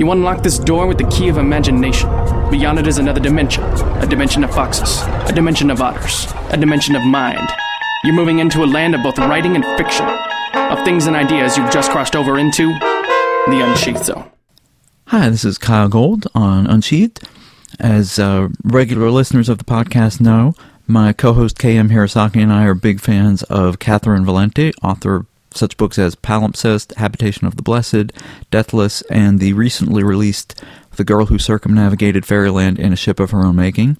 You unlock this door with the key of imagination. Beyond it is another dimension a dimension of foxes, a dimension of otters, a dimension of mind. You're moving into a land of both writing and fiction, of things and ideas you've just crossed over into the Unsheathed Zone. Hi, this is Kyell Gold on Unsheathed. As uh, regular listeners of the podcast know, my co-host KM Hirosaki and I are big fans of Catherynne Valente, author such books as Palimpsest, Habitation of the Blessed, Deathless, and the recently released The Girl Who Circumnavigated Fairyland in a Ship of Her Own Making.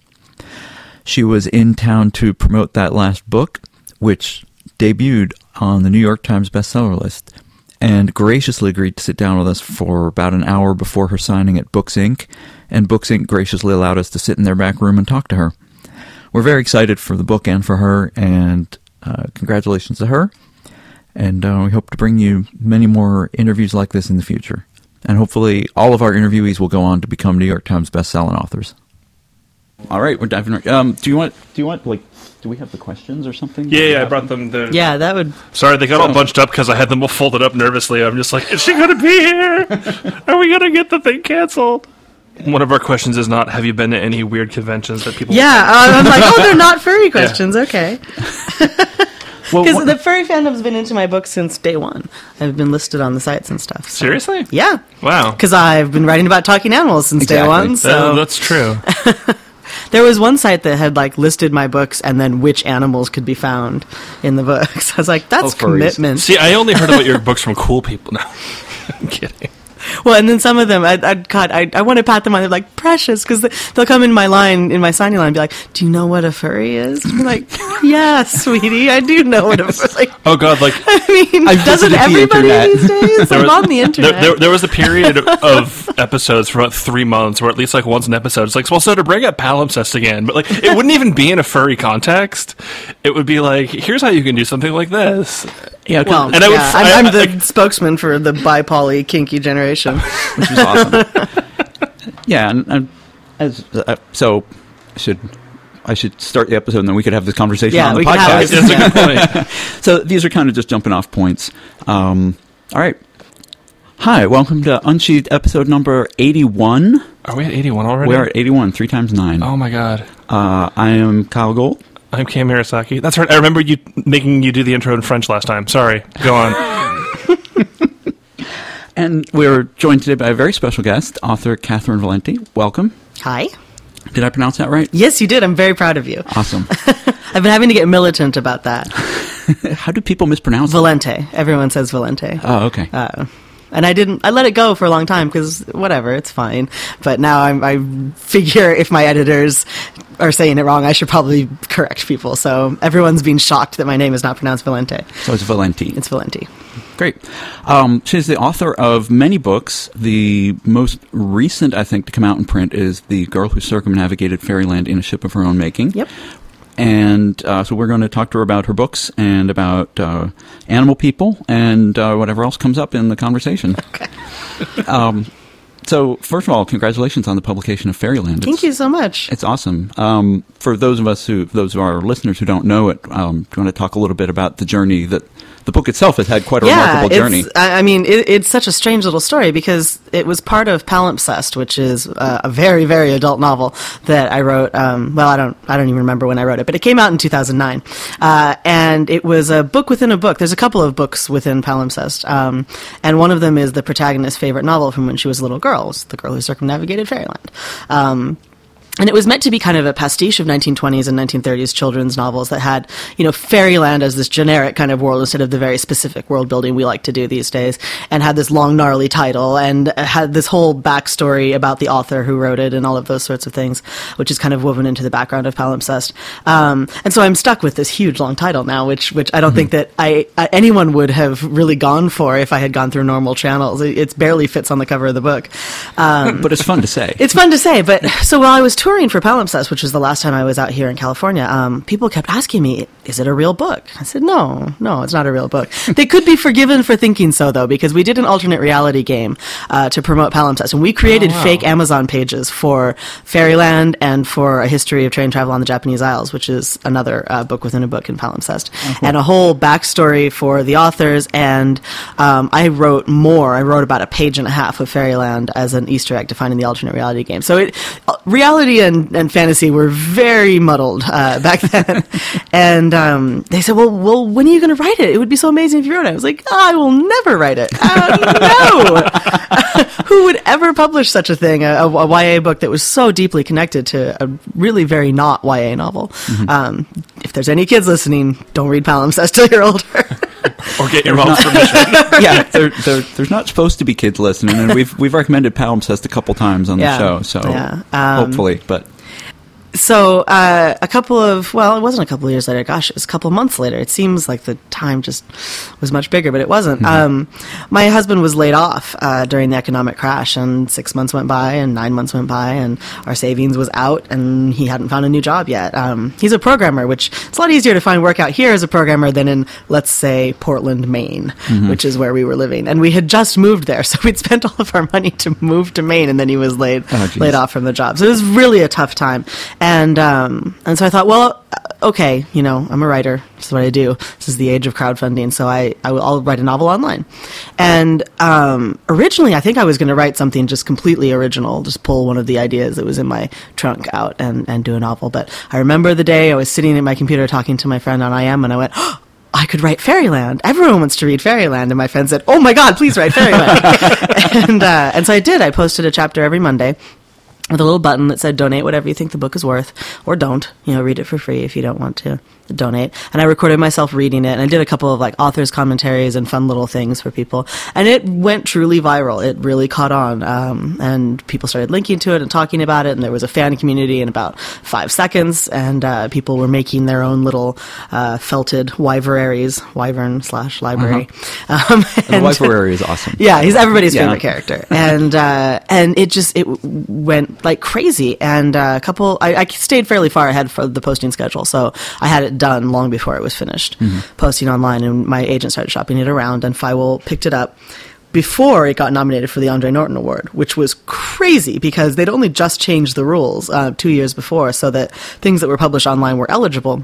She was in town to promote that last book, which debuted on the New York Times bestseller list, and graciously agreed to sit down with us for about an hour before her signing at Books Inc., and Books Inc. graciously allowed us to sit in their back room and talk to her. We're very excited for the book and for her, and uh, congratulations to her. And uh, we hope to bring you many more interviews like this in the future. And hopefully, all of our interviewees will go on to become New York Times best-selling authors. All right, we're diving right. Um, do you want? Do you want like? Do we have the questions or something? Yeah, yeah, I brought them. The, Yeah, that would. Sorry, they got all bunched up because I had them all folded up nervously. I'm just like, is she going to be here? Are we going to get the thing canceled? One of our questions is not, have you been to any weird conventions that people. Yeah, uh, I'm like, oh, they're not furry questions. Okay. Well, Because what- the furry fandom's been into my book since day one. I've been listed on the sites and stuff. so- Seriously? Yeah. Wow. Because I've been writing about talking animals since day Exactly. one. Uh, So that's true. there was one site that had like listed my books and then which animals could be found in the books. I was like, that's Oh, furries. commitment. See, I only heard about your books from cool people. No, I'm kidding. Well, and then some of them, I'd, I'd God, I, I want to pat them on. They're like precious because they'll come in my line, in my signing line, and be like, "Do you know what a furry is?" I'm like, "Yeah, sweetie, I do know what a furry." Like, Oh God, like I mean, I've doesn't visited the everybody internet. these days? There I'm was- on the internet. There, there, there was a period of episodes for about three months where at least like once an episode it's like well so to bring up palimpsest again but like it wouldn't even be in a furry context it would be like here's how you can do something like this yeah, 'cause- well, and I would- yeah, I- I'm, I- I'm the like- spokesman for the bipoly kinky generation. which is awesome. yeah, and, and as uh, so, I should I should start the episode, and then we could have this conversation Yeah, on the we have podcast. it. that's a good point so these are kind of just jumping off points. Um, all right. Hi, welcome to Unsheathed episode number 81. are we at 81 already We're at 81, three times nine. oh my god Uh, I am Kyell Gold. I'm Cam Hirosaki that's right I remember you making you do the intro in French last time sorry go on And we're joined today by a very special guest, author Catherynne Valente. Welcome. Hi. Did I pronounce that right? Yes, you did. I'm very proud of you. Awesome. I've been having to get militant about that. How do people mispronounce it? Valente. Everyone says Valente. Oh, okay. Uh, and I didn't. I let it go for a long time because whatever, it's fine. But now I'm, I figure if my editors are saying it wrong, I should probably correct people. So everyone's being shocked that my name is not pronounced Valente. so it's Valenti. It's Valenti. Great. Um, she's the author of many books. The most recent, I think, to come out in print is The Girl Who Circumnavigated Fairyland in a Ship of Her Own Making. Yep. And uh, so we're going to talk to her about her books and about uh, animal people and uh, whatever else comes up in the conversation. Okay. Um, so, first of all, congratulations on the publication of Fairyland. Thank It's- you so much. It's awesome. Um, for those of us who, those of our listeners who don't know it, um, do you want to talk a little bit about the journey that the book itself has had quite a remarkable journey? I mean, it, it's such a strange little story because it was part of Palimpsest, which is uh, a very, very adult novel that I wrote. Um, well, I don't, I don't even remember when I wrote it, but it came out in 2009, uh, and it was a book within a book. There's a couple of books within Palimpsest, um, and one of them is the protagonist's favorite novel from when she was a little girl, "The Girl Who Circumnavigated Fairyland." Um, and it was meant to be kind of a pastiche of 1920s and 1930s children's novels that had, you know, fairyland as this generic kind of world instead of the very specific world building we like to do these days, and had this long, gnarly title and had this whole backstory about the author who wrote it and all of those sorts of things, which is kind of woven into the background of Palimpsest. Um, and so I'm stuck with this huge, long title now, which which I don't think that I, anyone would have really gone for if I had gone through normal channels. It, it barely fits on the cover of the book. Um, but it's fun to say. it's fun to say, but so while I was touring for Palimpsest, which was the last time I was out here in California, um, people kept asking me, is it a real book? I said, no, no, it's not a real book. they could be forgiven for thinking so, though, because we did an alternate reality game uh, to promote Palimpsest, and we created Oh, wow. fake Amazon pages for Fairyland and for A History of Train Travel on the Japanese Isles, which is another uh, book within a book in Palimpsest, and a whole backstory for the authors. And um, I wrote more. I wrote about a page and a half of Fairyland as an Easter egg to find in the alternate reality game. So it, uh, reality and, and fantasy were very muddled uh, back then. and um, they said, "Well, well, when are you going to write it? It would be so amazing if you wrote it." I was like, "I will never write it. Uh, no." who would ever publish such a thing, a, a, YA book that was so deeply connected to a really very not YA novel? Um, if there's any kids listening, don't read Palimpsest till you're older. Or get your mom's permission. yeah, there, there, there's not supposed to be kids listening, and we've we've recommended Palimpsest a couple times on Yeah. the show, so Yeah. Um, hopefully, but so uh, a couple of well it wasn't a couple of years later. Gosh it was a couple of months later. It seems like the time just was much bigger but it wasn't. Um, my husband was laid off uh, during the economic crash and six months went by and nine months went by and our savings was out and he hadn't found a new job yet. Um, he's a programmer which it's a lot easier to find work out here as a programmer than in let's say portland maine which is where we were living. And we had just moved there so we'd spent all of our money to move to maine and then he was laid Oh, laid off from the job. So it was really a tough time. And um, and so I thought, well, uh, okay, you know, I'm a writer. This is what I do. This is the age of crowdfunding. So I, I will, I'll write a novel online. And um, originally, I think I was going to write something just completely original, just pull one of the ideas that was in my trunk out and, and do a novel. But I remember the day I was sitting at my computer talking to my friend on IM, and I went, oh, I could write Fairyland. Everyone wants to read Fairyland. And my friend said, Oh my God, please write Fairyland. and, uh, and so I did. I posted a chapter every Monday with a little button that said donate whatever you think the book is worth or don't you know read it for free if you don't want to donate. And i recorded myself reading it and i did a couple of like authors commentaries and fun little things for people. And it went truly viral. It really caught on um, and people started linking to it and talking about it and there was a fan community in about five seconds and uh, people were making their own little uh, felted wyveraries wyvern slash library. Um, the and- library is awesome. yeah, he's everybody's Yeah. favorite character, and uh, and it just it went like crazy. And uh, a couple, I, I stayed fairly far ahead for the posting schedule, so I had it done long before it was finished. Posting online. And my agent started shopping it around, and Feiwel picked it up before it got nominated for the Andre Norton Award, which was crazy because they'd only just changed the rules uh, two years before, so that things that were published online were eligible.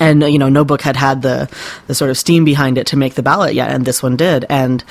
And you know no book had had the the sort of steam behind it to make the ballot yet and this one did. And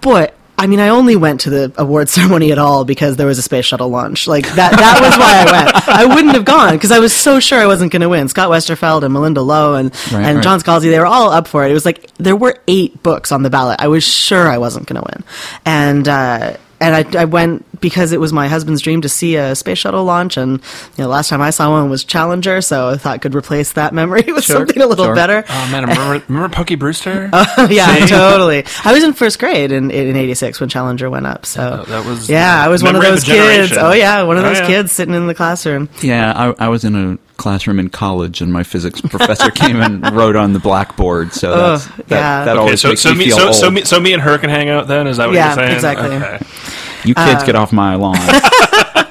boy I mean, I only went to the award ceremony at all because there was a space shuttle launch. Like that, that was why I went. I wouldn't have gone because I was so sure I wasn't going to win. Scott Westerfeld and Malinda Lo and, Right, and right. John Scalzi, they were all up for it. It was like there were eight books on the ballot. I was sure I wasn't going to win. And, uh, and I, I went because it was my husband's dream to see a space shuttle launch. And you know, last time I saw one was Challenger, so I thought I could replace that memory with Sure, something a little sure. better. Oh man, remember remember Punky Brewster? Oh, yeah, totally. I was in first grade in in '86 when Challenger went up. So Oh, that was yeah, I was one of memory of those kids. Oh yeah, one of Oh, those yeah. kids sitting in the classroom. Yeah, I, I was in a classroom in college, and my physics professor came and wrote on the blackboard. So oh, that's, Ugh, that, yeah. that Okay, always so makes so me me feel so, old. so me so me and her can hang out then. Is that what Yeah, you're saying? exactly. Okay. You kids get off my lawn.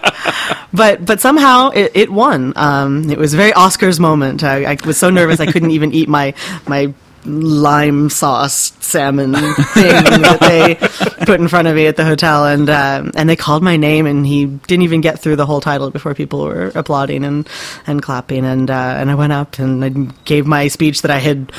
But but somehow it, it won. Um, it was a very Oscars moment. I, I was so nervous I couldn't even eat my my lime sauce salmon thing that they put in front of me at the hotel and um, and they called my name and he didn't even get through the whole title before people were applauding and and clapping and uh, and I went up and I gave my speech that I had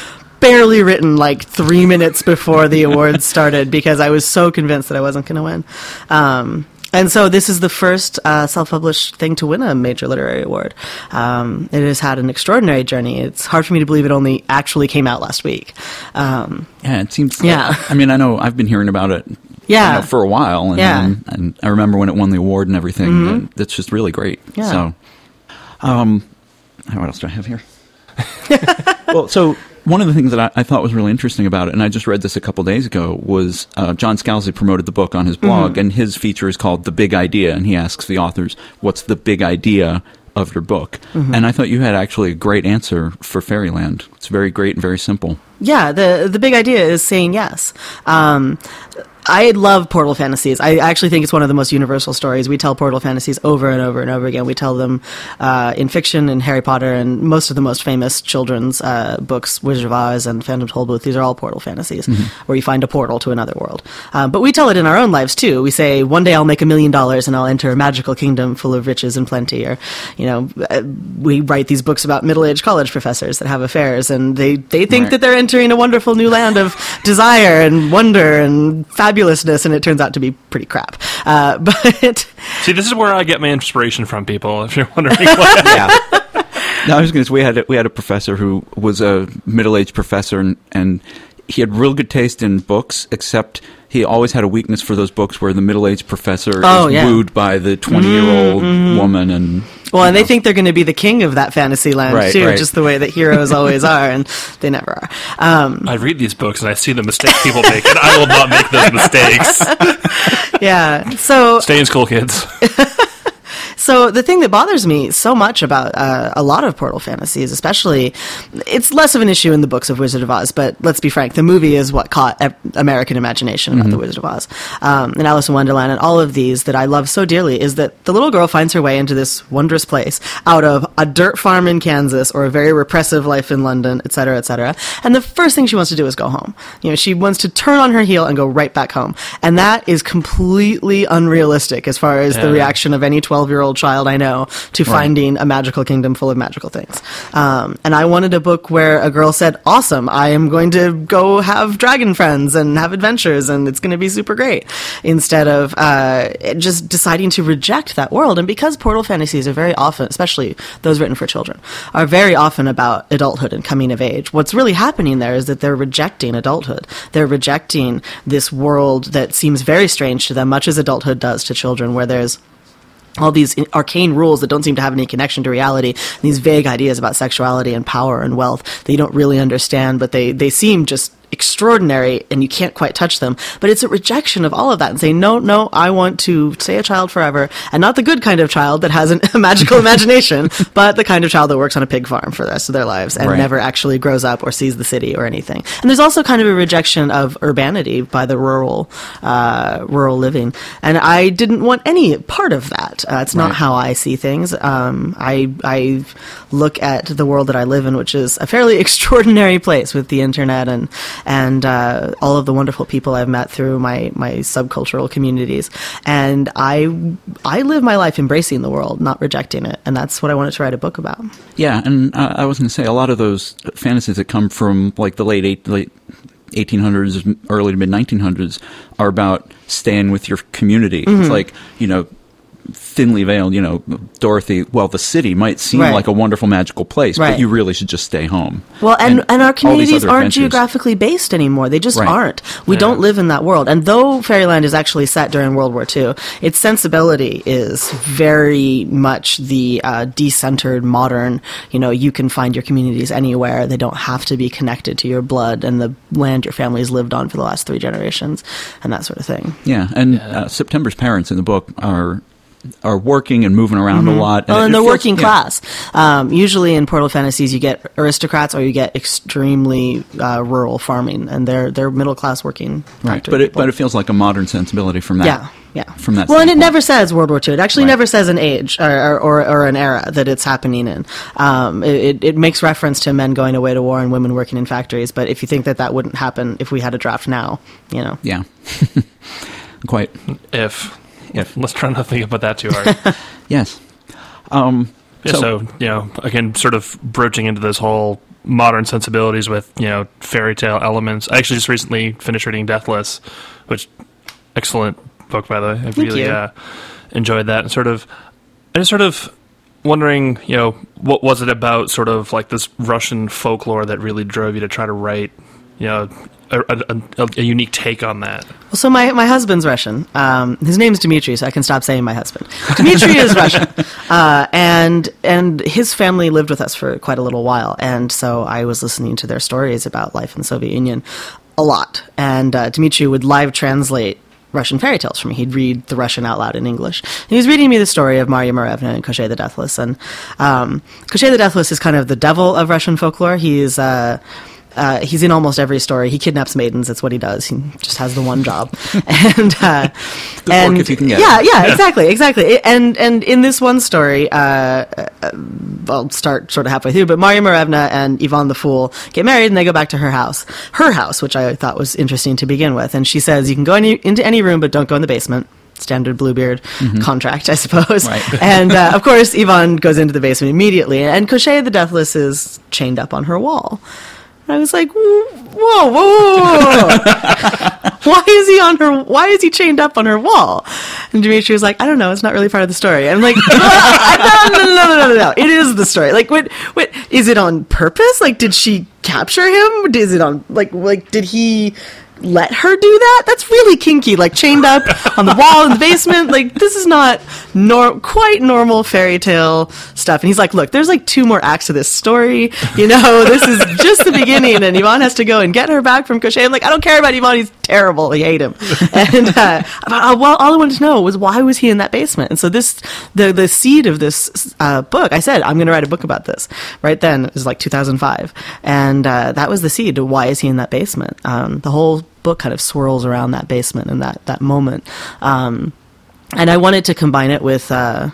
barely written like three minutes before the awards started because I was so convinced that I wasn't going to win. Um, and so this is the first uh, self-published thing to win a major literary award. Um, it has had an extraordinary journey. It's hard for me to believe it only actually came out last week. Um, Yeah, it seems. Yeah. I mean, I know I've been hearing about it. Yeah. you know, for a while, and, Yeah. and and I remember when it won the award and everything. and That's just really great. Yeah. So, um, what else do I have here? well, so one of the things that I, I thought was really interesting about it, and I just read this a couple days ago, was uh, John Scalzi promoted the book on his blog, and his feature is called "The Big Idea," and he asks the authors, "What's the big idea?" Of your book, and I thought you had actually a great answer for Fairyland. It's very great and very simple. Yeah, the the big idea is saying yes. Um, I love portal fantasies. I actually think it's one of the most universal stories. We tell portal fantasies over and over and over again. We tell them uh, in fiction, in Harry Potter, and most of the most famous children's uh, books, Wizard of Oz and Phantom Tollbooth. These are all portal fantasies where you find a portal to another world. Uh, but we tell it in our own lives too. We say, "One day I'll make a million dollars and I'll enter a magical kingdom full of riches and plenty." Or, you know, uh, we write these books about middle-aged college professors that have affairs, and they they think Right. that they're entering a wonderful new land of desire and wonder and fabulousness, and it turns out to be pretty crap. Uh, but See, this is where I get my inspiration from, people. If you're wondering, yeah. No, I was going to say we had a, we had a professor who was a middle aged professor, and, and he had real good taste in books, except he always had a weakness for those books where the middle aged professor Oh, is yeah. wooed by the twenty year old woman, and well, and they think they're going to be the king of that fantasy land Right, too, right. just the way that heroes always are, and they never are. Um, I read these books and I see the mistakes people make, and I will not make those mistakes. yeah. So Stay in school, kids. So the thing that bothers me so much about uh, a lot of Portal fantasies, especially, it's less of an issue in the books of Wizard of Oz. But let's be frank, the movie is what caught American imagination about the Wizard of Oz, um, and Alice in Wonderland, and all of these that I love so dearly. Is that the little girl finds her way into this wondrous place out of a dirt farm in Kansas or a very repressive life in London, et cetera, et cetera. And the first thing she wants to do is go home. You know, she wants to turn on her heel and go right back home, and that is completely unrealistic as far as the reaction of any 12 child I know to finding a magical kingdom full of magical things. Um, and I wanted a book where a girl said, Awesome, I am going to go have dragon friends and have adventures, and it's going to be super great. Instead of uh, just deciding to reject that world. And because portal fantasies are very often, especially those written for children, are very often about adulthood and coming of age, what's really happening there is that they're rejecting adulthood. They're rejecting this world that seems very strange to them, much as adulthood does to children, where there's all these arcane rules that don't seem to have any connection to reality, these vague ideas about sexuality and power and wealth that you don't really understand, but they, they seem just extraordinary and you can't quite touch them. But it's a rejection of all of that and saying, no, no, I want to stay a child forever, and not the good kind of child that has an, a magical imagination, but the kind of child that works on a pig farm for the rest of their lives and Right. never actually grows up or sees the city or anything. And there's also kind of a rejection of urbanity by the rural, uh, rural living. And I didn't want any part of that. Uh, it's not Right. how I see things. Um, I, I look at the world that I live in, which is a fairly extraordinary place with the internet and, and, uh, all of the wonderful people I've met through my, my subcultural communities. And I, I live my life embracing the world, not rejecting it. And that's what I wanted to write a book about. Yeah, and uh, I was going to say a lot of those fantasies that come from like the late eight, late 1800s, early to mid 1900s are about staying with your community. Mm-hmm. It's like you know. Thinly veiled, you know, Dorothy. Well, the city might seem Right. like a wonderful, magical place, Right. but you really should just stay home. Well, and, and, our communities aren't adventures. geographically based anymore. They just Right. aren't. We Yeah. don't live in that world. And though Fairyland is actually set during World War II, its sensibility is very much the uh, decentered, modern, you know, you can find your communities anywhere. They don't have to be connected to your blood and the land your family's lived on for the last three generations and that sort of thing. Yeah, and Uh, September's parents in the book are are working and moving around a lot. Well, it- Oh, and it the feels- working yeah. class. Um, usually in Portal Fantasies, you get aristocrats or you get extremely uh, rural farming, and they're they're middle class working. right? But it people. but it feels like a modern sensibility from that. yeah, yeah. From that. Well, and it never says World War II. It actually Right. never says an age or, or, or, or an era that it's happening in. Um, it, it- it makes reference to men going away to war and women working in factories. But if you think that that wouldn't happen if we had a draft now, you know. Yeah. Quite. If, If. let's try not to think about that too hard. Yes. Um, Yeah, so, you know, again, sort of broaching into this whole modern sensibilities with you know fairy tale elements. I actually just recently finished reading Deathless, which excellent book by the way. I really you. uh, enjoyed that, and sort of, I just sort of wondering, you know, what was it about sort of like this Russian folklore that really drove you to try to write, you know, a, a, a, unique take on that. Well, so my, my husband's Russian. Um, his name's Dmitry, so I can stop saying my husband. Dmitry is Russian, uh, and and his family lived with us for quite a little while, and so I was listening to their stories about life in the Soviet Union a lot, and uh, Dmitry would live translate. Russian fairy tales for me. He'd read the Russian out loud in English. And he was reading me the story of Marya Morevna and Koshchei the Deathless. And um, Koshchei the Deathless is kind of the devil of Russian folklore. He's uh, uh, he's in almost every story. He kidnaps maidens. That's what he does. He just has the one job. and uh, and if you can get yeah, it. yeah, exactly, exactly. And and in this one story, uh, uh, I'll start sort of halfway through. But Marya Morevna and Ivan the Fool get married, and they go back to her house, her house, which I thought was interesting to begin with. And she says, "You can go any, into any room, but don't go in the basement." Standard Bluebeard contract, I suppose. Right. and uh, of course, Ivan goes into the basement immediately, and Koshchei the Deathless is chained up on her wall. I was like, whoa, whoa, whoa, why is he on her? Why is he chained up on her wall? And Dimitri was like, I don't know. It's not really part of the story. I'm like, no, no, no, no, no, no. It is the story. Like, what, what, is it on purpose? Like, did she capture him? Is it on, like, like, did he let her do that? That's really kinky. Like, chained up on the wall in the basement. Like, this is not nor- quite normal fairy tale stuff. And he's like, look, there's like two more acts to this story. You know, this is just the beginning. And Ivan has to go and get her back from Koshchei. I'm like, I don't care about Ivan. He's terrible. I hate him. And, uh, uh, well, all I wanted to know was why was he in that basement? And so this, the, the seed of this, uh, book, I said, I'm going to write a book about this. Right then, it was like 2005. And, uh, that was the seed why is he in that basement? Um, the whole book kind of swirls around that basement and that, that moment. Um, and I wanted to combine it with uh,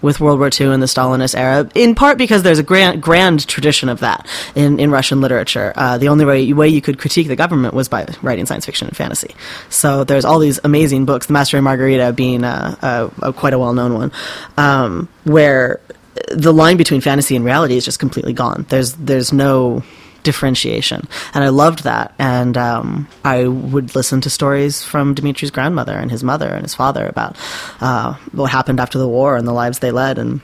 with World War II and the Stalinist era, in part because there's a grand grand tradition of that in, in Russian literature. Uh, the only way way you could critique the government was by writing science fiction and fantasy. So there's all these amazing books, The Master and Margarita being a, uh, uh, quite a well known one, um, where the line between fantasy and reality is just completely gone. There's there's no differentiation, and I loved that. And um, I would listen to stories from Dimitri's grandmother and his mother and his father about uh, what happened after the war and the lives they led. And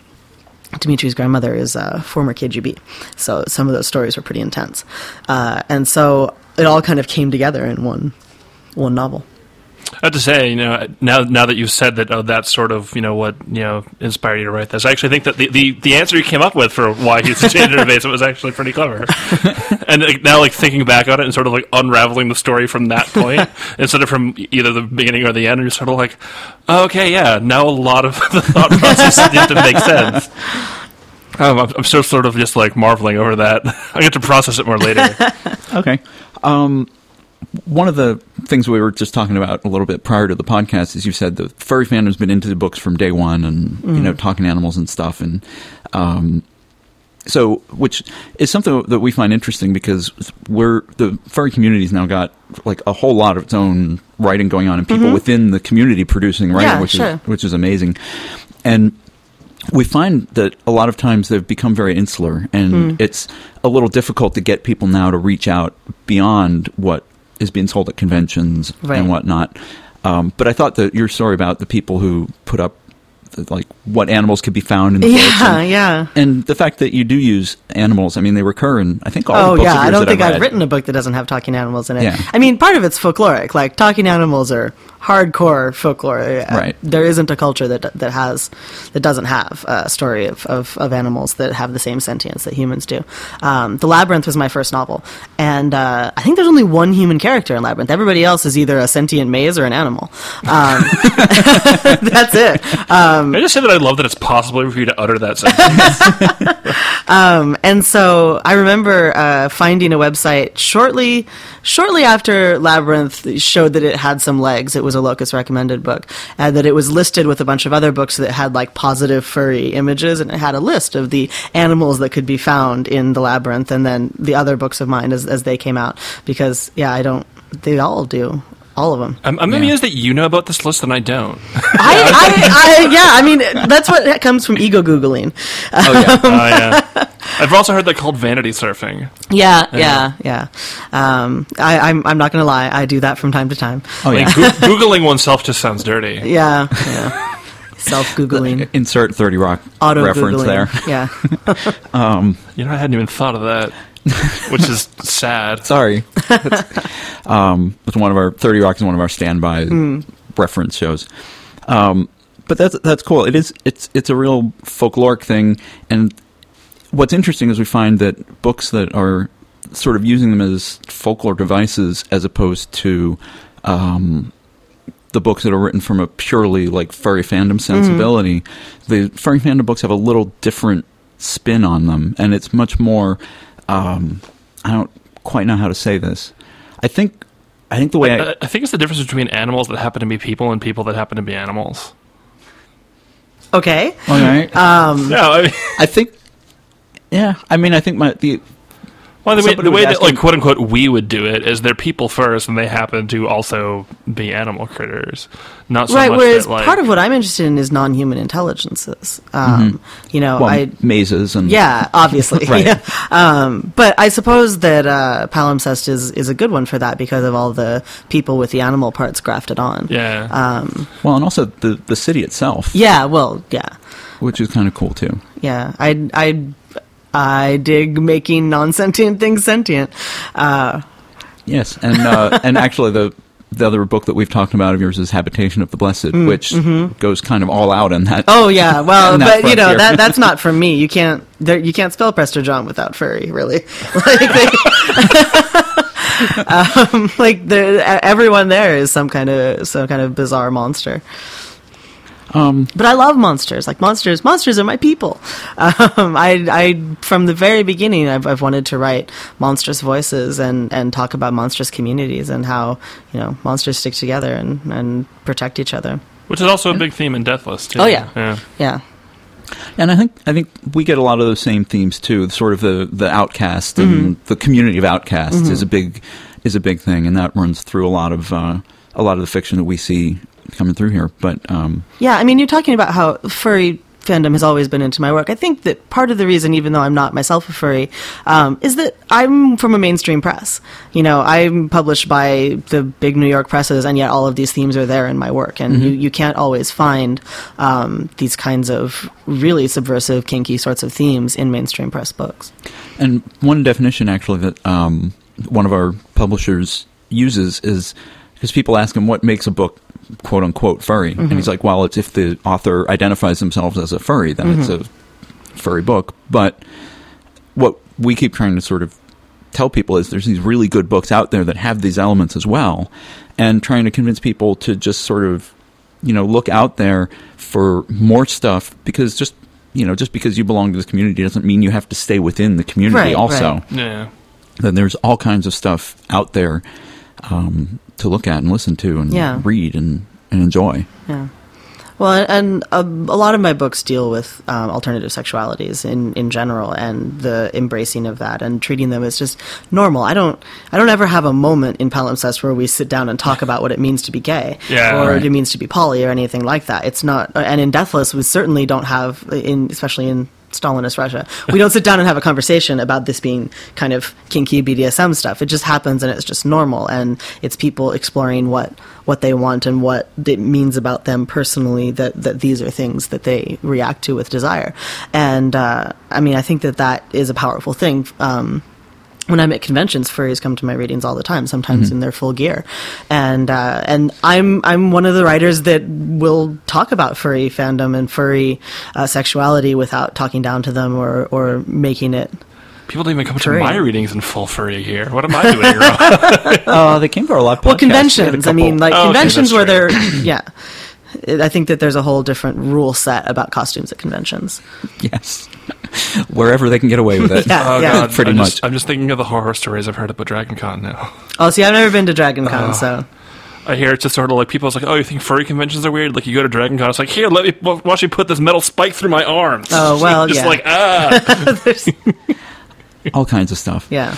Dimitri's grandmother is a former KGB, so some of those stories were pretty intense. Uh, and so it all kind of came together in one one novel. I have to say, you know, now now that you've said that, oh, that's sort of you know what you know inspired you to write this. I actually think that the, the, the answer you came up with for why he's in a basement was actually pretty clever. and like, now, like thinking back on it and sort of like unraveling the story from that point instead of from either the beginning or the end, you're sort of like, oh, okay, yeah, now a lot of the thought process seems to make sense. Um, I'm, I'm still sort of just like marveling over that. I get to process it more later. Okay. Um, one of the things we were just talking about a little bit prior to the podcast is you said the furry fandom's been into the books from day one and you know mm. talking animals and stuff. And um, so which is something that we find interesting because we're the furry community's now got like a whole lot of its own writing going on and people mm-hmm. within the community producing writing Yeah, which sure. is which is amazing. And we find that a lot of times they've become very insular and mm. it's a little difficult to get people now to reach out beyond what is being sold at conventions Right. and whatnot. Um, but I thought that your story about the people who put up like what animals could be found in the Yeah, and, yeah. and the fact that you do use animals, I mean, they recur in I think all Oh the books yeah, I don't think I've I've written a book that doesn't have talking animals in it. Yeah. I mean, part of it's folkloric. Like talking animals are hardcore folklore. Uh, Right. There isn't a culture that that has that doesn't have a story of, of, of animals that have the same sentience that humans do. Um, the Labyrinth was my first novel, and uh, I think there's only one human character in Labyrinth. Everybody else is either a sentient maze or an animal. Um, that's it. Can I just say that I love that it's possible for you to utter that sentence. Um, and so I remember uh, finding a website shortly, shortly after Labyrinth showed that it had some legs. It was a Locus recommended book, and that it was listed with a bunch of other books that had like positive furry images, and it had a list of the animals that could be found in the Labyrinth, and then the other books of mine as as they came out. Because yeah, I don't. They all do. All of them. I'm, I'm amused that you know about this list and I don't. I, I, I, yeah, I mean, that's what comes from ego Googling. Oh yeah. Oh yeah. I've also heard that called vanity surfing. Yeah, yeah, yeah. Um, I, I'm I'm not gonna lie, I do that from time to time. Oh yeah. Like, Goo- Googling oneself just sounds dirty. Yeah, yeah. Self googling, Insert Thirty Rock auto reference there. Yeah, You know, I hadn't even thought of that, which is sad. Sorry. um, it's one of our Thirty Rock is one of our standby Hmm. reference shows. Um, but that's that's cool. It is it's it's a real folkloric thing, and what's interesting is we find that books that are sort of using them as folklore devices as opposed to um, the books that are written from a purely like furry fandom sensibility, the furry fandom books have a little different spin on them, and it's much more. Um, I don't quite know how to say this. I think I think the way I, I, I think it's the difference between animals that happen to be people and people that happen to be animals. Okay. okay, No, I mean, I think yeah. I mean, I think my the well, the way, the way was that, like, quote unquote, we would do it is they're people first, and they happen to also be animal critters. Not so right. much Whereas that, like, part of what I'm interested in is non-human intelligences. Um, You know, well, I mazes and Yeah, obviously. Right. Yeah. Um, but I suppose that uh, palimpsest is, is a good one for that because of all the people with the animal parts grafted on. yeah, Um, well, and also the the city itself, yeah. Well. Yeah. which is kind of cool too. Yeah. I I I dig making non-sentient things sentient. Uh, Yes, and uh, and actually the the other book that we've talked about of yours is Habitation of the Blessed, which goes kind of all out in that. oh yeah. Well, but you know that that's not from me. You can't there, you can't spell Prester John without furry. Really. Like they, um, like the, everyone there is some kind of some kind of bizarre monster. Um, But I love monsters. Like monsters, monsters are my people. Um, I, I, from the very beginning, I've, I've wanted to write monstrous voices and, and talk about monstrous communities and how you know monsters stick together and, and protect each other. which is also a big theme in Deathless too. Oh, yeah. yeah. Yeah, and I think I think we get a lot of those same themes too. Sort of the the outcast and the community of outcasts is a big is a big thing, and that runs through a lot of uh, a lot of the fiction that we see coming through here. But um, yeah. I mean, you're talking about how furry fandom has always been into my work. I think that part of the reason, even though I'm not myself a furry, um, is that I'm from a mainstream press. You know, I'm published by the big New York presses, and yet all of these themes are there in my work. And you, you can't always find um, these kinds of really subversive, kinky sorts of themes in mainstream press books. And one definition, actually, that um, one of our publishers uses is because people ask him what makes a book "quote unquote" furry, and Mm-hmm. he's like, "Well, it's if the author identifies themselves as a furry, then it's Mm-hmm. a furry book." But what we keep trying to sort of tell people is there's these really good books out there that have these elements as well, and trying to convince people to just sort of you know look out there for more stuff because just you know just because you belong to this community doesn't mean you have to stay within the community Right, also right. Yeah. then there's all kinds of stuff out there um, to look at and listen to and Yeah. read and, and enjoy. Yeah. Well, and a, a lot of my books deal with um, alternative sexualities in, in general, and the embracing of that, and treating them as just normal. I don't, I don't ever have a moment in palimpsest where we sit down and talk about what it means to be gay, Yeah, or right. what it means to be poly, or anything like that. It's not, and in Deathless, we certainly don't have, in especially in Stalinist Russia, we don't sit down and have a conversation about this being kind of kinky BDSM stuff. It just happens, and it's just normal, and it's people exploring what what they want and what it means about them personally that, that these are things that they react to with desire. And uh, I mean, I think that that is a powerful thing. Um, when I'm at conventions, furries come to my readings all the time, sometimes in their full gear, and uh, and I'm I'm one of the writers that will talk about furry fandom and furry uh, sexuality without talking down to them or or making it. People don't even come Furry. to my readings in full furry gear. What am I doing wrong? Uh, they came to our live Well, podcast. We had a conventions. I mean, like Oh, conventions that's where they're yeah. I think that there's a whole different rule set about costumes at conventions. yes, wherever they can get away with it. Yeah. Oh god, pretty I'm much. Just, I'm just thinking of the horror stories I've heard about Dragon Con now. Oh, see, I've never been to Dragon Con, so I hear it's just sort of like people's like, oh, you think furry conventions are weird? Like you go to Dragon Con, it's like, here, let me w- watch me put this metal spike through my arms. Oh, well, just yeah. like ah, there's, all kinds of stuff. yeah.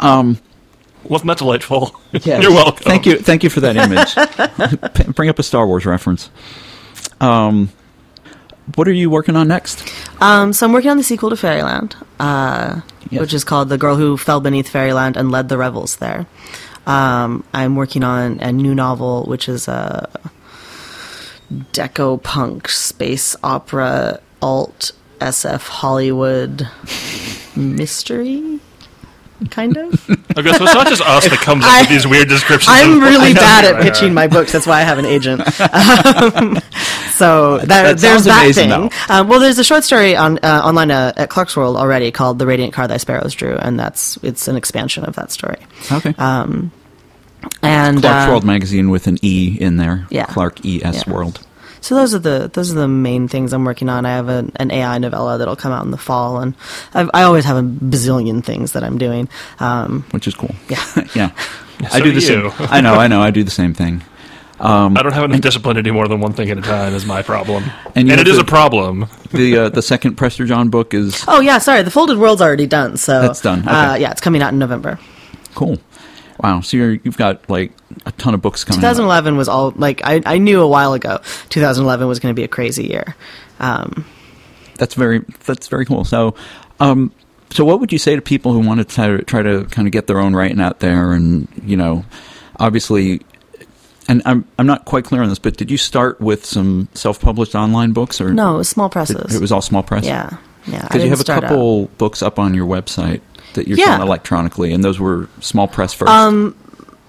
Um, wasn't that delightful? yes. You're welcome. Thank you. Thank you for that image. P- Bring up a Star Wars reference. Um, what are you working on next? Um, so I'm working on the sequel to Fairyland, uh, Yes. which is called "The Girl Who Fell Beneath Fairyland and Led the Revels There." Um, I'm working on a new novel, which is a deco punk space opera alt SF Hollywood mystery, kind of. Okay, so it's not just us that comes up with these weird descriptions. I'm really I bad at right, pitching right. my books. That's why I have an agent. Um, so that, That there's that amazing, thing. Um, well, there's a short story on uh, online uh, at Clarkesworld already called "The Radiant Car Thy Sparrows Drew," and that's it's an expansion of that story. Okay. Um, and Clark's uh, World magazine with an E in there. yeah. Clark E S Yeah. World. So those are the those are the main things I'm working on. I have an, an AI novella that'll come out in the fall, and I've, I always have a bazillion things that I'm doing. Um, which is cool. Yeah. yeah. So I do do the you. same. I know, I know. I do the same thing. I don't have enough discipline to do more than one thing at a time. Is my problem, And and, it have is a problem. The uh, the second Prester John book is oh yeah, sorry, the Folded World's already done. So That's done, Uh, yeah, it's coming out in November. cool. Wow. So you're, you've got like a ton of books coming. out. 2011 was all like I, I knew a while ago. 2011 was going to be a crazy year. Um, That's very that's very cool. So, um, so what would you say to people who want to try to, try to kind of get their own writing out there? And you know, obviously, and I'm I'm not quite clear on this, but did you start with some self published online books or no, it was small presses. it was all small press. yeah, yeah. Because you have a start out. couple books up on your website that you're Yeah. selling electronically, and those were small press first. Um,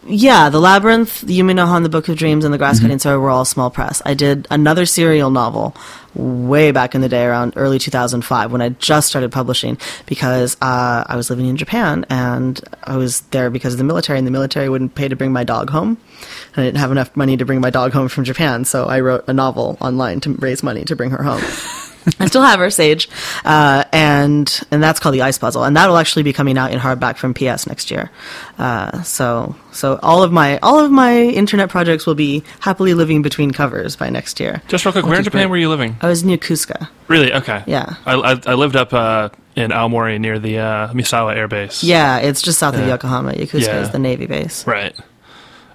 Yeah, The Labyrinth, the Yume no Hon, The Book of Dreams, and The Grass Cutting Sword were all small press. I did another serial novel way back in the day, around early 2005, when I just started publishing, because uh, I was living in Japan and I was there because of the military, and the military wouldn't pay to bring my dog home. And I didn't have enough money to bring my dog home from Japan, so I wrote a novel online to raise money to bring her home. I still have her, Sage, uh, and and that's called the Ice Puzzle, and that'll actually be coming out in hardback from PS next year. Uh, so so all of my all of my internet projects will be happily living between covers by next year. Just real quick, where in Japan great. were you living? I was in Yokosuka. Really? Okay. Yeah. I, I, I lived up uh, in Aomori near the uh, Misawa Air Base. Yeah, it's just south of Yokohama. Yokosuka Yeah. is the Navy base. Right.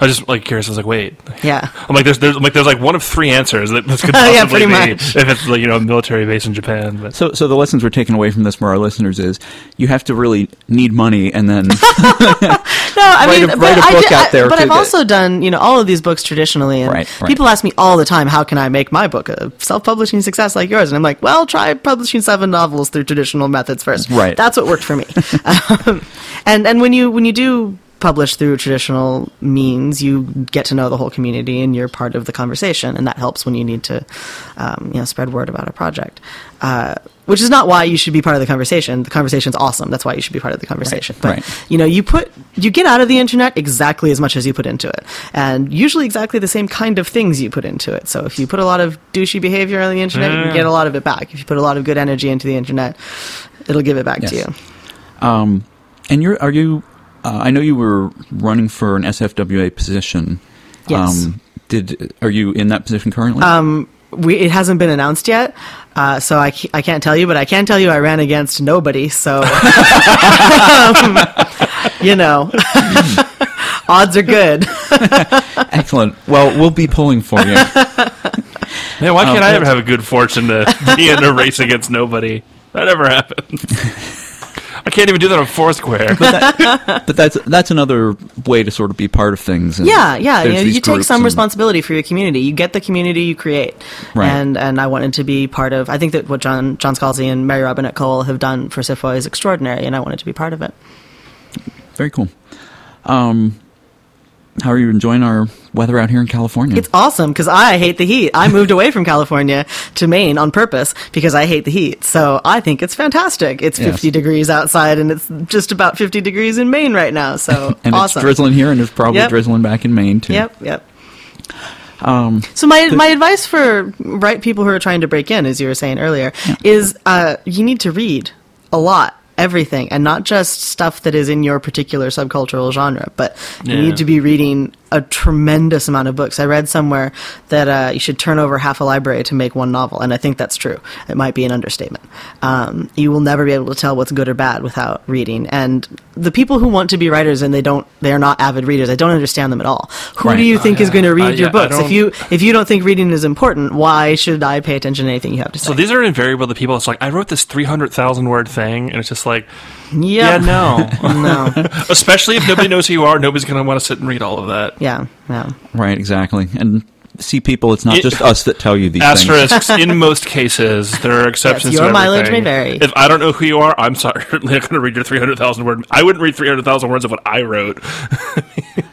I was just like curious. I was like, wait. Yeah. I'm like, there's, there's I'm like, there's like one of three answers that this could Yeah, possibly pretty be much. if it's like you know a military base in Japan. But so, so the lessons we're taking away from this for our listeners is you have to really need money, and then No, I Write mean, a- but write a I book did- out I- there But too I've that- also done, you know, all of these books traditionally, and Right, right. people ask me all the time, "How can I make my book a self-publishing success like yours?" And I'm like, "Well, try publishing seven novels through traditional methods first. Right. That's what worked for me. um, and and when you when you do publish through traditional means, you get to know the whole community, and you're part of the conversation, and that helps when you need to, um, you know, spread word about a project. Uh, which is not why you should be part of the conversation. The conversation's awesome. That's why you should be part of the conversation. But right. you know, you put you get out of the internet exactly as much as you put into it, and usually exactly the same kind of things you put into it. So if you put a lot of douchey behavior on the internet, you Yeah. get a lot of it back. If you put a lot of good energy into the internet, it'll give it back to you. um, and you're are you? Uh, I know you were running for an SFWA position. Yes. Um, did are you in that position currently? Um, we, it hasn't been announced yet, uh, so I, I can't tell you, but I can tell you I ran against nobody, so, um, you know, odds are good. Excellent. Well, we'll be pulling for you. man, why can't I ever have a good fortune to be in a race against nobody? That never happened. I can't even do that on Foursquare. but that's that's another way to sort of be part of things. and Yeah, yeah. You, know, you take some and- responsibility for your community. You get the community you create, Right. and and I wanted to be part of. I think that what John John Scalzi and Mary Robinette Kowal have done for SFWA is extraordinary, and I wanted to be part of it. Very cool. Um, how are you enjoying our weather out here in California? It's awesome because I hate the heat. I moved away from California to Maine on purpose because I hate the heat. So I think it's fantastic. It's Yes. 50 degrees outside, and it's just about 50 degrees in Maine right now. So and awesome. it's drizzling here, and it's probably Yep. drizzling back in Maine too. Yep, yep. Um, So my my advice for right people who are trying to break in, as you were saying earlier, is uh, you need to read a lot, everything, and not just stuff that is in your particular subcultural genre, but you need to be reading a tremendous amount of books. I read somewhere that uh, you should turn over half a library to make one novel, and I think that's true. It might be an understatement. Um, you will never be able to tell what's good or bad without reading, and the people who want to be writers and they don't, they are not avid readers. I don't understand them at all. Who Right. do you think is yeah. going to read Uh, your yeah, I books? If you if you don't think reading is important, why should I pay attention to anything you have to say? So these are invariable the people. It's like I wrote this three hundred thousand word thing, and it's just like, yeah, yeah, no. no, Especially if nobody knows who you are, nobody's going to want to sit and read all of that. yeah, no. right, exactly. And see, people, it's not It- just us that tell you these things. Asterisks. in most cases, there are exceptions. Yes, your to mileage everything. may vary. If I don't know who you are, I'm sorry. I'm not going to read your three hundred thousand word. I wouldn't read three hundred thousand words of what I wrote.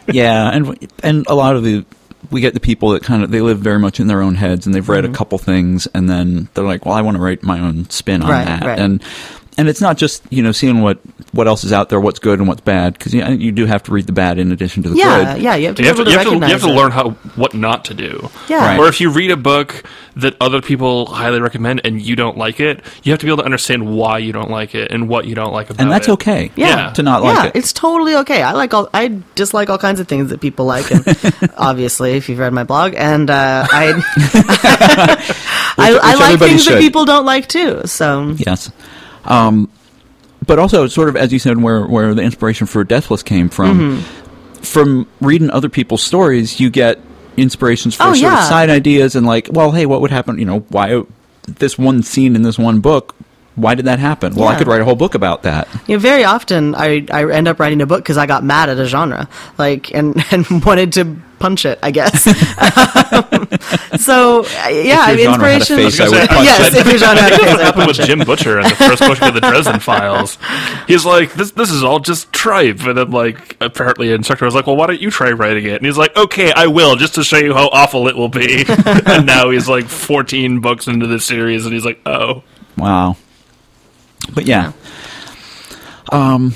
Yeah, and and a lot of the we get the people that kind of they live very much in their own heads, and they've read Mm-hmm. a couple things, and then they're like, "Well, I want to write my own spin on Right, that." right. And and it's not just you know seeing what what else is out there, what's good and what's bad, because you, you do have to read the bad in addition to the Yeah, good. yeah, you have to You have be to, able you to have to, you have to learn how what not to do. Yeah. Right. Or if you read a book that other people highly recommend and you don't like it, you have to be able to understand why you don't like it and what you don't like about it. and that's okay. Yeah. to not yeah, like it. Yeah, it's totally okay. I like all. I dislike all kinds of things that people like, and obviously, if you've read my blog, and uh, I, I, Which- I like everybody things that people don't like too. So Yes. Um, but also, sort of as you said, where where the inspiration for Deathless came from, Mm-hmm. from reading other people's stories, you get inspirations for Oh, sort yeah. of side ideas and like, well, hey, what would happen? You know, why this one scene in this one book? Why did that happen? Well, I could write a whole book about that. you know, very often I I end up writing a book because I got mad at a genre, like and and wanted to punch it. I guess. so uh, yeah, I If mean, your genre had a inspiration. face, I I would punch yes, it. if your genre had a That's face, what happened with it. Jim Butcher in the first book of the Dresden Files. He's like, this this is all just tripe. And then, like, apparently, an instructor was like, well, why don't you try writing it? And he's like, okay, I will, just to show you how awful it will be. and now he's like 14 books into the series, and he's like, oh. Wow. But yeah. Um,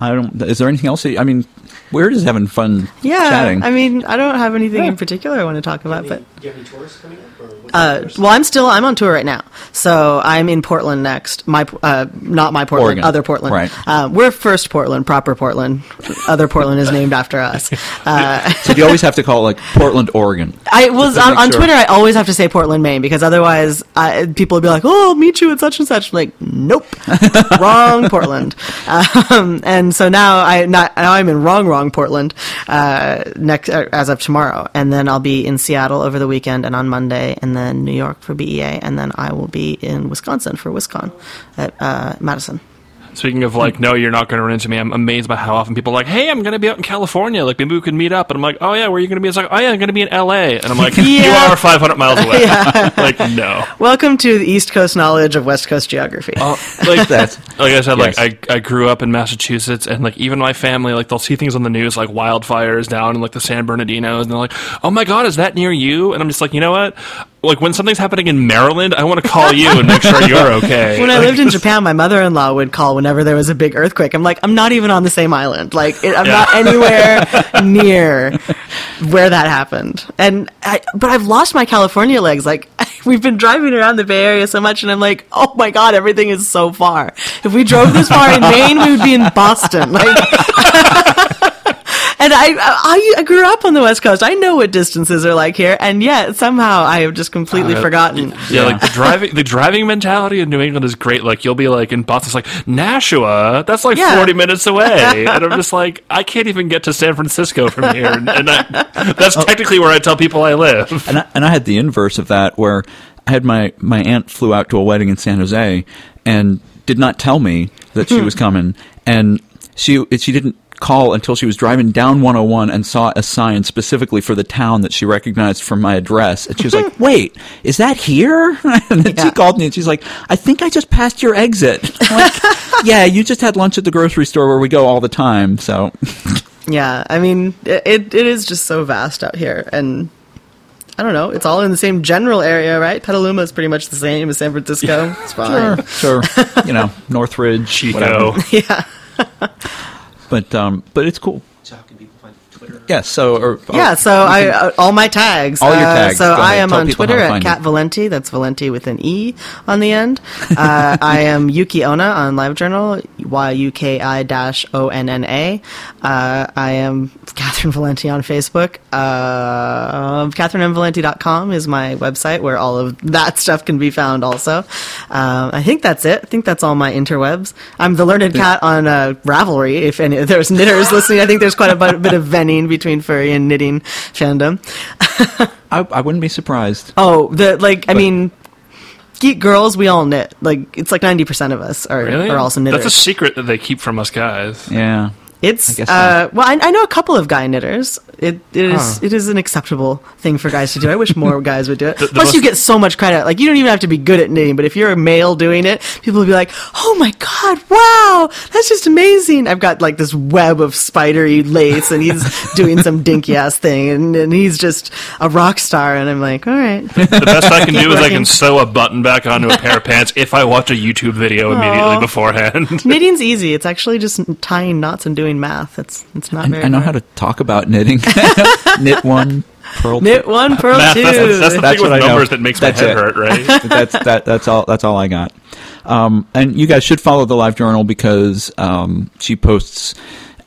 I don't. Is there anything else? I mean, we're just having fun Yeah, chatting. I mean, I don't have anything in particular I want to talk about, but Do you have any tours coming up? Uh, well, I'm still I'm on tour right now, so I'm in Portland next. My uh, not my Portland, Oregon. other Portland. Right. Uh, we're first Portland, proper Portland. Other Portland is named after us. Uh, so you always have to call it like Portland, Oregon. I was on, on sure. Twitter. I always have to say Portland, Maine, because otherwise I, people would be like, "Oh, I'll meet you at such and such." I'm like, nope, wrong Portland. Um, and so now I not now I'm in wrong wrong Portland uh, next uh, as of tomorrow, and then I'll be in Seattle over the weekend and on Monday, and then New York for BEA, and then I will be in Wisconsin for WisCon at uh, Madison. Speaking of like, no, you're not going to run into me. I'm amazed by how often people are like, hey, I'm going to be out in California. Like, maybe we could meet up. And I'm like, oh yeah, where are you going to be? It's like, oh yeah, I'm going to be in L.A. And I'm like, you are 500 miles away. Like, no. Welcome to the East Coast knowledge of West Coast geography. Uh, like That's like I said, Yes. like I, I grew up in Massachusetts, and like even my family, like they'll see things on the news, like wildfires down in like the San Bernardinos, and they're like, "Oh my God, is that near you?" And I'm just like, you know what? Like when something's happening in Maryland, I want to call you and make sure you're okay. When I Like, lived in Japan, my mother-in-law would call whenever there was a big earthquake. I'm like, I'm not even on the same island. Like, it, I'm Yeah. not anywhere near where that happened. And I, but I've lost my California legs. Like, we've been driving around the Bay Area so much, and I'm like, oh my god, everything is so far. If we drove this far in Maine, we would be in Boston. Like. And I, I, I grew up on the West Coast. I know what distances are like here, and yet somehow I have just completely Uh, forgotten. Yeah, like the driving the driving mentality in New England is great. Like you'll be like in Boston, it's like Nashua, that's like Yeah. forty minutes away, and I'm just like, I can't even get to San Francisco from here, and, and I, that's technically where I tell people I live. and I, and I had the inverse of that where I had my my aunt flew out to a wedding in San Jose and did not tell me that she was coming and she she didn't call until she was driving down 101 and saw a sign specifically for the town that she recognized from my address and she was like mm-hmm. wait is that here and then she called me and she's like i think i just passed your exit I'm like, yeah you just had lunch at the grocery store where we go all the time so Yeah, I mean, it it is just so vast out here, and I don't know. It's all in the same general area, right? Petaluma is pretty much the same as San Francisco. It's fine. sure you know northridge Chico. whatever. Yeah, but um but it's cool. So how can people Twitter? Yeah, so or, yeah. So I uh, all my tags. All your Uh, tags. so Go I ahead. am Tell on Twitter at Cat Valente. That's Valente with an e on the end. Uh, I am Yuki Onna on LiveJournal. Y U K I dash O N N A. Uh, I am Catherynne Valente on Facebook. Uh, CatherynneMValente.com is my website where all of that stuff can be found. Also, um, I think that's it. I think that's all my interwebs. I'm the learned cat on uh, Ravelry. If any, there's knitters listening, I think there's quite a bit, of of venning between furry and knitting fandom. I, I wouldn't be surprised. Oh, the like I mean, geek girls, we all knit. Like it's like ninety percent of us are Really? are also knitters. That's a secret that they keep from us guys. Yeah. it's I guess so. uh, well, I, I know a couple of guy knitters it it is it is an acceptable thing for guys to do. I wish more guys would do it. the Plus, you get so much credit. Like you don't even have to be good at knitting, but if you're a male doing it, people will be like, "Oh my god, wow, that's just amazing!" I've got like this web of spidery lace, and he's doing some dinky ass thing, and, and he's just a rock star, and I'm like, "All right." The best I can do is I can sew a button back onto a pair of pants if I watch a YouTube video immediately beforehand. Knitting's easy. It's actually just tying knots and doing math. It's it's not I, very. I know how to talk about knitting. Knit one, purl. knit one, purl Math, two. that's, that's, that's the That's thing with what I know. numbers that makes That's my head it. hurt, right? that's that. That's all. That's all I got. Um, and you guys should follow the Live Journal because um, she posts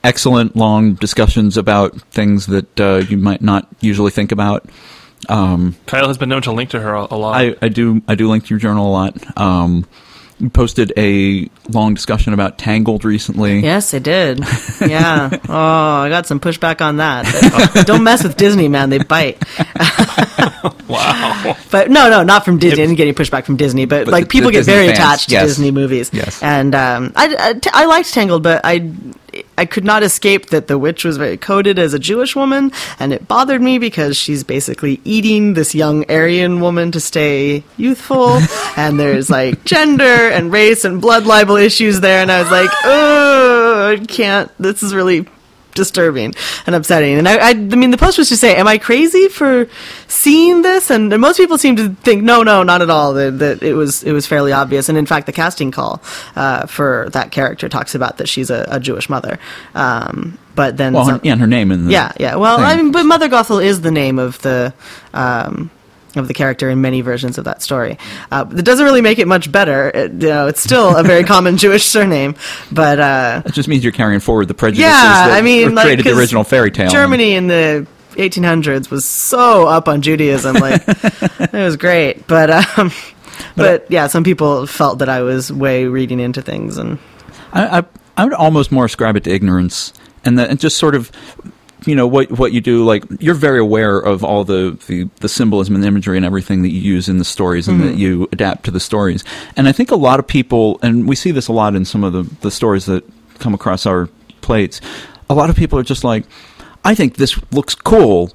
excellent long discussions about things that uh, you might not usually think about. Um, Kyell has been known to link to her a, a lot. I, I do I do link to your journal a lot. You posted a long discussion about Tangled recently. Yes, I did. Yeah. Oh, I got some pushback on that. But don't mess with Disney, man. They bite. wow. But no, no, not from Disney. I didn't get any pushback from Disney, but, But like the- people the get Disney very fans, attached yes. to Disney movies. Yes. And um, I, I, t- I liked Tangled, but I, I could not escape that the witch was very coded as a Jewish woman, and it bothered me because she's basically eating this young Aryan woman to stay youthful, and there's like gender and race and blood libel issues there, and I was like, oh, I can't. This is really disturbing and upsetting. And I, I, I mean, the post was just saying, "Am I crazy for seeing this?" And, and most people seem to think, "No, no, not at all." That, that it was it was fairly obvious. And in fact, the casting call uh, for that character talks about that she's a, a Jewish mother. Um, but then, Well, her, yeah, and her name in the yeah, yeah. Well, thing. I mean, but Mother Gothel is the name of the. Um, of the character in many versions of that story, uh, it doesn't really make it much better. It, you know, it's still a very common Jewish surname, but uh, It just means you're carrying forward the prejudices yeah, that I mean, like, created the original fairy tale. Germany in the 1800s was so up on Judaism, like it was great. But um, but yeah, some people felt that I was way reading into things, and I, I, I would almost more ascribe it to ignorance, and that and just sort of, you know, what what you do. Like you're very aware of all the, the, the symbolism and imagery and everything that you use in the stories and that mm-hmm. you adapt to the stories. And I think a lot of people, and we see this a lot in some of the the stories that come across our plates. A lot of people are just like, I think this looks cool.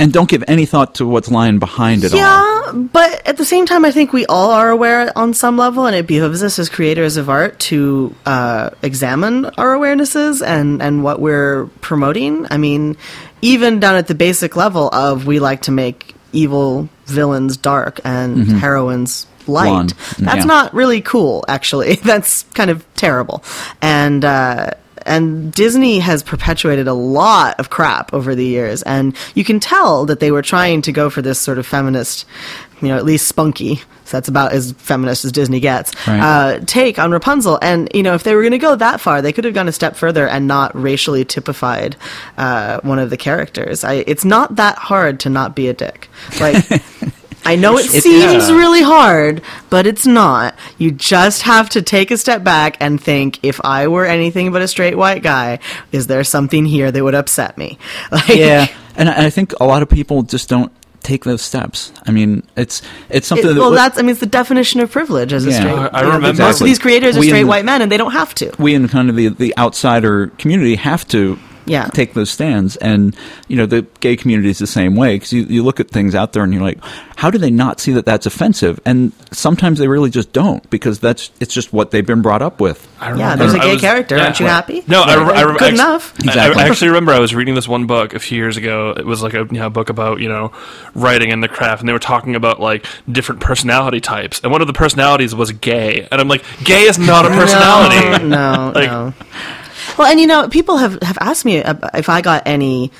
And don't give any thought to what's lying behind it all. yeah. But at the same time, I think we all are aware on some level, and it behooves us as creators of art to uh, examine our awarenesses and and what we're promoting. I mean, even down at the basic level of we like to make evil villains dark and heroines light. Blonde. That's Yeah. not really cool, actually. That's kind of terrible. And uh, and Disney has perpetuated a lot of crap over the years, and you can tell that they were trying to go for this sort of feminist, you know, at least spunky. So that's about as feminist as Disney gets. Right. Uh, take on Rapunzel, and you know, if they were going to go that far, they could have gone a step further and not racially typified uh, one of the characters. I, it's not that hard to not be a dick. Like. I know it It's- seems yeah. really hard, but it's not. You just have to take a step back and think if I were anything but a straight white guy, is there something here that would upset me? Like, yeah, and I, I think a lot of people just don't take those steps. I mean, it's it's something it- that well, that's I mean, it's the definition of privilege as a straight. I- I you know, remember- most of these creators are We straight the- white men, and they don't have to. we in kind of the the outsider community have to Yeah. take those stands and you know the gay community is the same way because you, you look at things out there and you're like how do they not see that that's offensive and sometimes they really just don't because that's it's just what they've been brought up with I Yeah, there's a I gay was- character. yeah. Aren't you happy? No, I, Like, I, I, good ex- enough. Exactly. I, actually remember I was reading this one book a few years ago. It was like a you know, book about you know writing and the craft, and they were talking about like different personality types, and one of the personalities was gay, and I'm like, gay is not a personality. No, Like- no. Well, and you know, people have, have asked me if I got any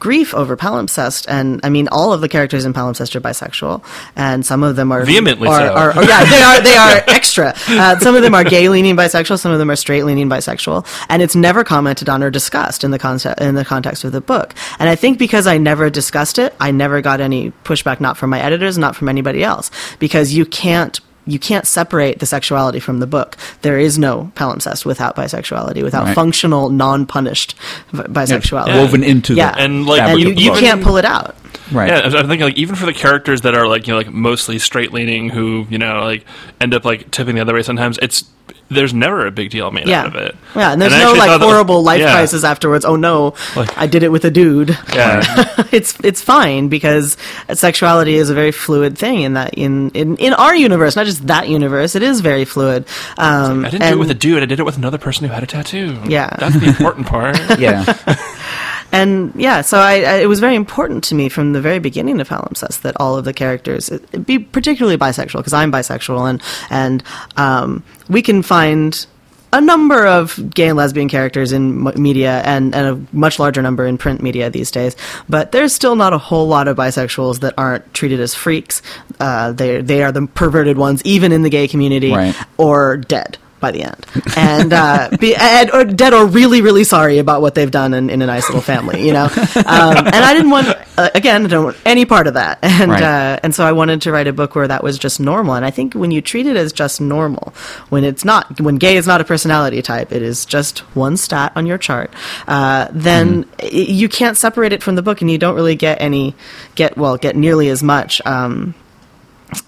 grief over palimpsest, and I mean, all of the characters in palimpsest are bisexual, and some of them are Vehemently are, so. are- oh, yeah, they are they are extra. Uh, some of them are gay leaning bisexual, some of them are straight leaning bisexual, and it's never commented on or discussed in the concept in the context of the book. And I think because I never discussed it, I never got any pushback, not from my editors, not from anybody else, because you can't you can't separate the sexuality from the book. There is no palimpsest without bisexuality, without Right. functional, non-punished v- bisexuality. woven into yeah, the And, like, and you, of the you book. can't pull it out. right Yeah, I'm thinking like even for the characters that are like you know like mostly straight leaning who you know like end up like tipping the other way sometimes it's there's never a big deal made yeah. out of it. Yeah, and there's I no like thought that- horrible life yeah. crisis afterwards. Oh no, Like- I did it with a dude. Yeah. it's it's fine because sexuality is a very fluid thing in that in in, in our universe, not just that universe. It is very fluid. Um, I didn't do it with a dude. I did it with another person who had a tattoo. Yeah. that's the important part. Yeah. and yeah, so I, I, it was very important to me from the very beginning of Palimpsest that all of the characters it- it be particularly bisexual because I'm bisexual and and um, we can find a number of gay and lesbian characters in media and, and a much larger number in print media these days. But there's still not a whole lot of bisexuals that aren't treated as freaks. Uh, they they are the perverted ones, even in the gay community, Right. or dead by the end, and uh, be and, or dead or really really sorry about what they've done in, in a nice little family, you know. Um, and I didn't want uh, again I don't want any part of that, and Right. uh, and so I wanted to write a book where that was just normal. And I think when you treat it as just normal, when it's not when gay is not a personality type, it is just one stat on your chart. Uh, then y- you can't separate it from the book, and you don't really get any get well get nearly as much. Um,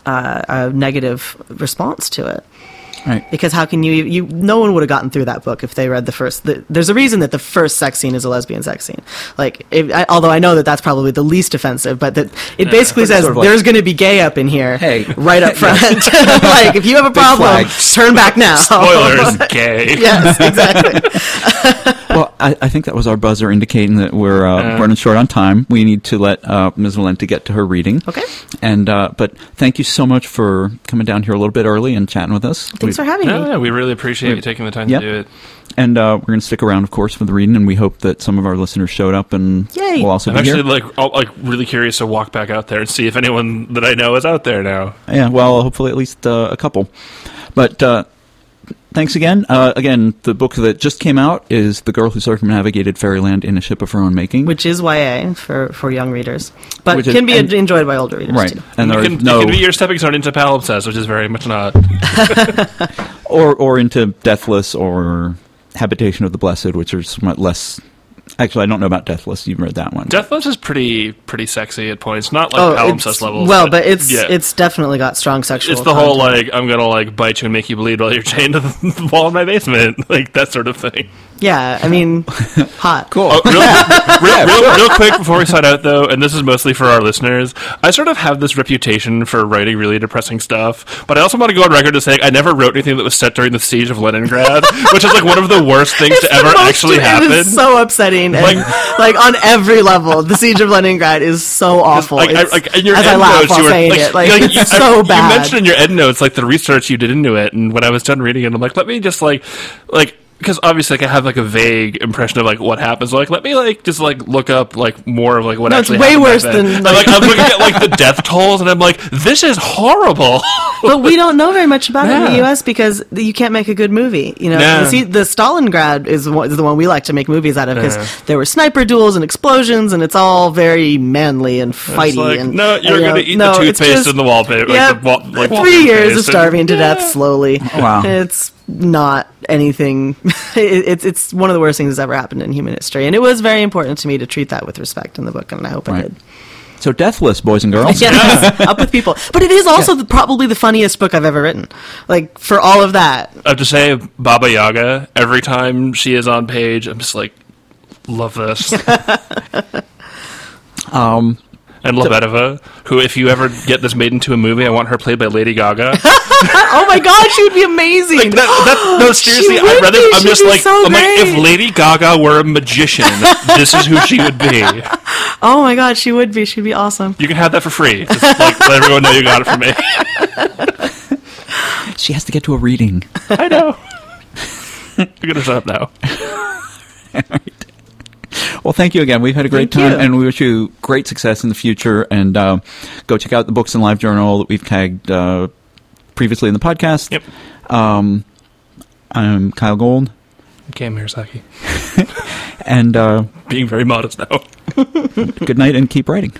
uh, a negative response to it Right. because how can you you no one would have gotten through that book if they read the first the, there's a reason that the first sex scene is a lesbian sex scene like if, I, although i know that that's probably the least offensive but that it basically says sort of like- there's going to be gay up in here Hey. right up front like if you have a problem turn back now Spoilers, gay. yes exactly Well, I, I think that was our buzzer indicating that we're uh, Yeah. running short on time. We need to let uh, Ms. Valente get to her reading. Okay. And uh, but thank you so much for coming down here a little bit early and chatting with us. Thanks for having Yeah, me yeah, we really appreciate you taking the time Yep. to do it. And uh, we're going to stick around, of course, for the reading, and we hope that some of our listeners showed up and Yay. will also I'm be actually here. like all, like really curious to walk back out there and see if anyone that I know is out there now. Yeah, well, hopefully at least uh, a couple. But uh, thanks again. Uh, again, the book that just came out is "The Girl Who Circumnavigated Fairyland in a Ship of Her Own Making." which is ya for for young readers but Which is- can be and- enjoyed by older readers right, too and it, there's can, no it can be your stepping stone into palimpsest, which is very much not. or or into Deathless or Habitation of the Blessed, which are somewhat less. Actually, I don't know about Deathless. You've read that one. Deathless is pretty pretty sexy at points, not like oh palimpsest it's, levels. well but it's yeah. it's definitely got strong sexual it's the whole like I'm gonna like bite you and make you bleed while you're chained to the wall in my basement, like that sort of thing. Yeah, I mean, hot. cool. Oh, real, real, real, real quick before we sign out, though, and this is mostly for our listeners, I sort of have this reputation for writing really depressing stuff, but I also want to go on record to saying I never wrote anything that was set during the siege of Leningrad, which is like one of the worst things to ever most- actually It happen. is so upsetting, and Like- like, on every level, the siege of Leningrad is so awful. like, I, like in your as I laugh notes, while you were saying like, it, like, like, it's you, so I- bad. You mentioned in your end notes like the research you did into it, and when I was done reading it, I'm like, let me just like, like. Because obviously, like, I have like a vague impression of like what happens. Like, let me like just like look up like more of like what No, it's actually. way worse than, like- like I'm looking at like the death tolls, and I'm like, this is horrible. but we don't know very much about it in the U.S. because you can't make a good movie. You know, Yeah. see, the Stalingrad is, one, is the one we like to make movies out of because Yeah. there were sniper duels and explosions, and it's all very manly and fighty. It's like, and no, you're and, you gonna know, eat no, the toothpaste just- in the wallpaper. yeah, like the wall, like three years of toothpaste. starving to death slowly. Wow. It's not anything. it, it's it's one of the worst things that's ever happened in human history, and it was very important to me to treat that with respect in the book, and I hope I did. So, Deathless, boys and girls. Yes, up with people. But it is also the, probably the funniest book I've ever written. Like for all of that, I have to say, Baba Yaga. Every time she is on page, I'm just like, love this. Um, and Lebedeva, who, if you ever get this made into a movie, I want her played by Lady Gaga. oh my god, she would be amazing. Like, that, that, no, seriously, I'd rather. be. I'm just like, so I'm like, if. Lady Gaga were a magician, this is who she would be. oh my god, she would be. She'd be awesome. You can have that for free. Just like let everyone know you got it from me. she has to get to a reading. I know. You're gonna shut up now. Well, thank you again. We've had a great Thank time, you. and we wish you great success in the future. And uh, go check out the books and live journal that we've tagged uh, previously in the podcast. Yep. Um, I'm Kyell Gold, Okay, Mirasaki. and uh, Being very modest now. good night, and keep writing.